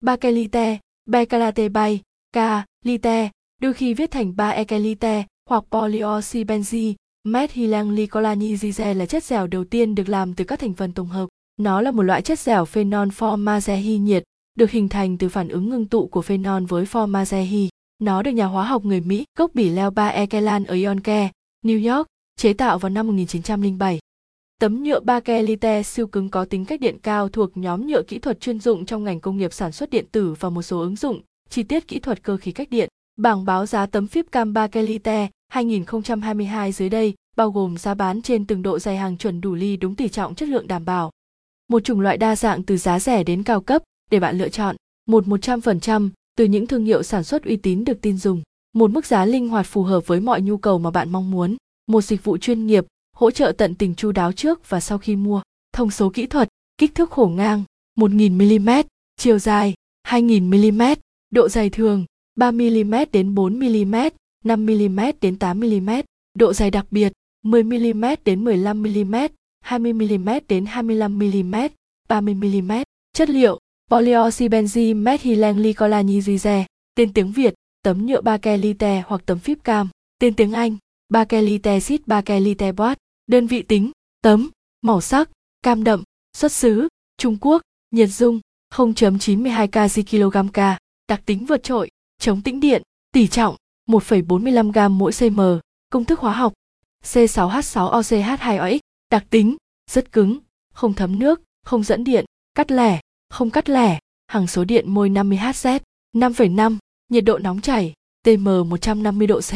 Bakelite, Bekalate bay, K, lite, đôi khi viết thành ba ekelite hoặc polyoxybenzi, methylenglycolize là chất dẻo đầu tiên được làm từ các thành phần tổng hợp. Nó là một loại chất dẻo phenol formaldehyde nhiệt, được hình thành từ phản ứng ngưng tụ của phenol với formaldehyde. Nó được nhà hóa học người Mỹ gốc Bỉ Leo Ba Ekelan ở Yonke, New York, chế tạo vào năm 1907. Tấm nhựa bakelite siêu cứng có tính cách điện cao thuộc nhóm nhựa kỹ thuật chuyên dụng trong ngành công nghiệp sản xuất điện tử và một số ứng dụng, chi tiết kỹ thuật cơ khí cách điện. Bảng báo giá tấm phíp cam bakelite 2022 dưới đây bao gồm giá bán trên từng độ dày hàng chuẩn đủ ly đúng tỷ trọng chất lượng đảm bảo. Một chủng loại đa dạng từ giá rẻ đến cao cấp để bạn lựa chọn. Một 100% từ những thương hiệu sản xuất uy tín được tin dùng. Một mức giá linh hoạt phù hợp với mọi nhu cầu mà bạn mong muốn. Một dịch vụ chuyên nghiệp hỗ trợ tận tình chu đáo trước và sau khi mua. Thông số kỹ thuật, kích thước khổ ngang 1000mm, chiều dài 2000mm, độ dày thường 3mm đến 4mm, 5mm đến 8mm, độ dày đặc biệt 10mm đến 15mm, 20mm đến 25mm, 30mm. Chất liệu Polyoxybenzyl methylenglycolize, tên tiếng Việt, tấm nhựa bakelite hoặc tấm phíp cam, tên tiếng Anh, bakelite sheet bakelite board, đơn vị tính, tấm, màu sắc, cam đậm, xuất xứ, Trung Quốc, nhiệt dung, 0.92 kg kg k, đặc tính vượt trội, chống tĩnh điện, tỷ trọng, 1,45 g mỗi cm, công thức hóa học, C6H6OCH2OX, đặc tính, rất cứng, không thấm nước, không dẫn điện, cắt lẻ, không cắt lẻ, hằng số điện môi 50Hz, 5,5, nhiệt độ nóng chảy, TM 150 độ C,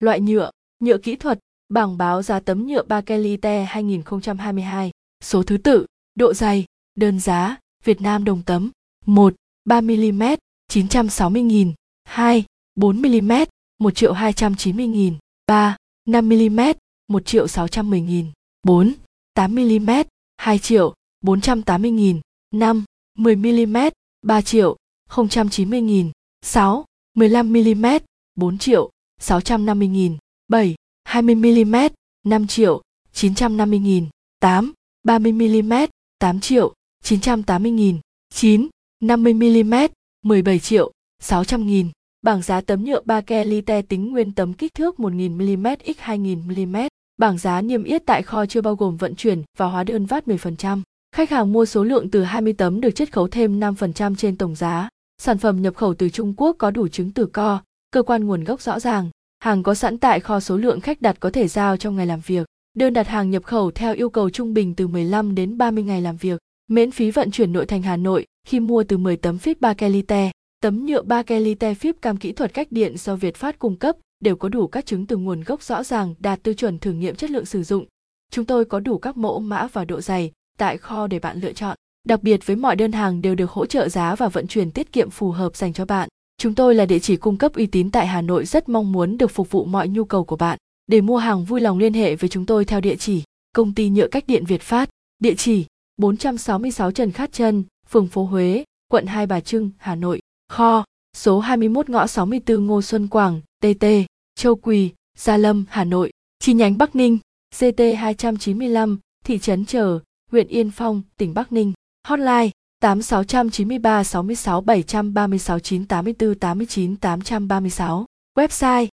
loại nhựa, nhựa kỹ thuật, bảng báo giá tấm nhựa Bakelite 2022, số thứ tự, độ dày, đơn giá, Việt Nam đồng tấm, 1, 3mm, 960.000, 2, 4mm, 1 triệu 290.000, 3, 5mm, 1 triệu 610.000, 4, 8mm, 2 triệu 480.000, 5, 10mm, 3 triệu 090.000, 6, 15mm, 4 triệu 650.000, 7, 20mm, 5 triệu 950.000, 8, 30mm, 8 triệu 980.000, 9, 50mm, 17 triệu 600.000. Bảng giá tấm nhựa Bakelite tính nguyên tấm kích thước 1000mm x 2000mm. Bảng giá niêm yết tại kho chưa bao gồm vận chuyển và hóa đơn vát 10%. Khách hàng mua số lượng từ 20 tấm được chiết khấu thêm 5% trên tổng giá. Sản phẩm nhập khẩu từ Trung Quốc có đủ chứng từ co, cơ quan nguồn gốc rõ ràng. Hàng có sẵn tại kho số lượng khách đặt có thể giao trong ngày làm việc. Đơn đặt hàng nhập khẩu theo yêu cầu trung bình từ 15 đến 30 ngày làm việc. Miễn phí vận chuyển nội thành Hà Nội khi mua từ 10 tấm phíp kelite. Tấm nhựa Bakelite phíp cam kỹ thuật cách điện do Việt Phát cung cấp đều có đủ các chứng từ nguồn gốc rõ ràng, đạt tiêu chuẩn thử nghiệm chất lượng sử dụng. Chúng tôi có đủ các mẫu mã và độ dày tại kho để bạn lựa chọn. Đặc biệt với mọi đơn hàng đều được hỗ trợ giá và vận chuyển tiết kiệm phù hợp dành cho bạn. Chúng tôi là địa chỉ cung cấp uy tín tại Hà Nội rất mong muốn được phục vụ mọi nhu cầu của bạn. Để mua hàng vui lòng liên hệ với chúng tôi theo địa chỉ Công ty nhựa cách điện Việt Phát, địa chỉ 466 Trần Khát Trân, phường phố Huế, quận Hai Bà Trưng, Hà Nội. Kho, số 21 ngõ 64 Ngô Xuân Quảng, TT, Châu Quỳ, Gia Lâm, Hà Nội. Chi nhánh Bắc Ninh, CT 295, thị trấn Trở, huyện Yên Phong, tỉnh Bắc Ninh. Hotline tám sáu trăm chín mươi ba sáu mươi sáu bảy trăm ba mươi sáu chín tám mươi bốn tám mươi chín tám trăm ba mươi sáu. Website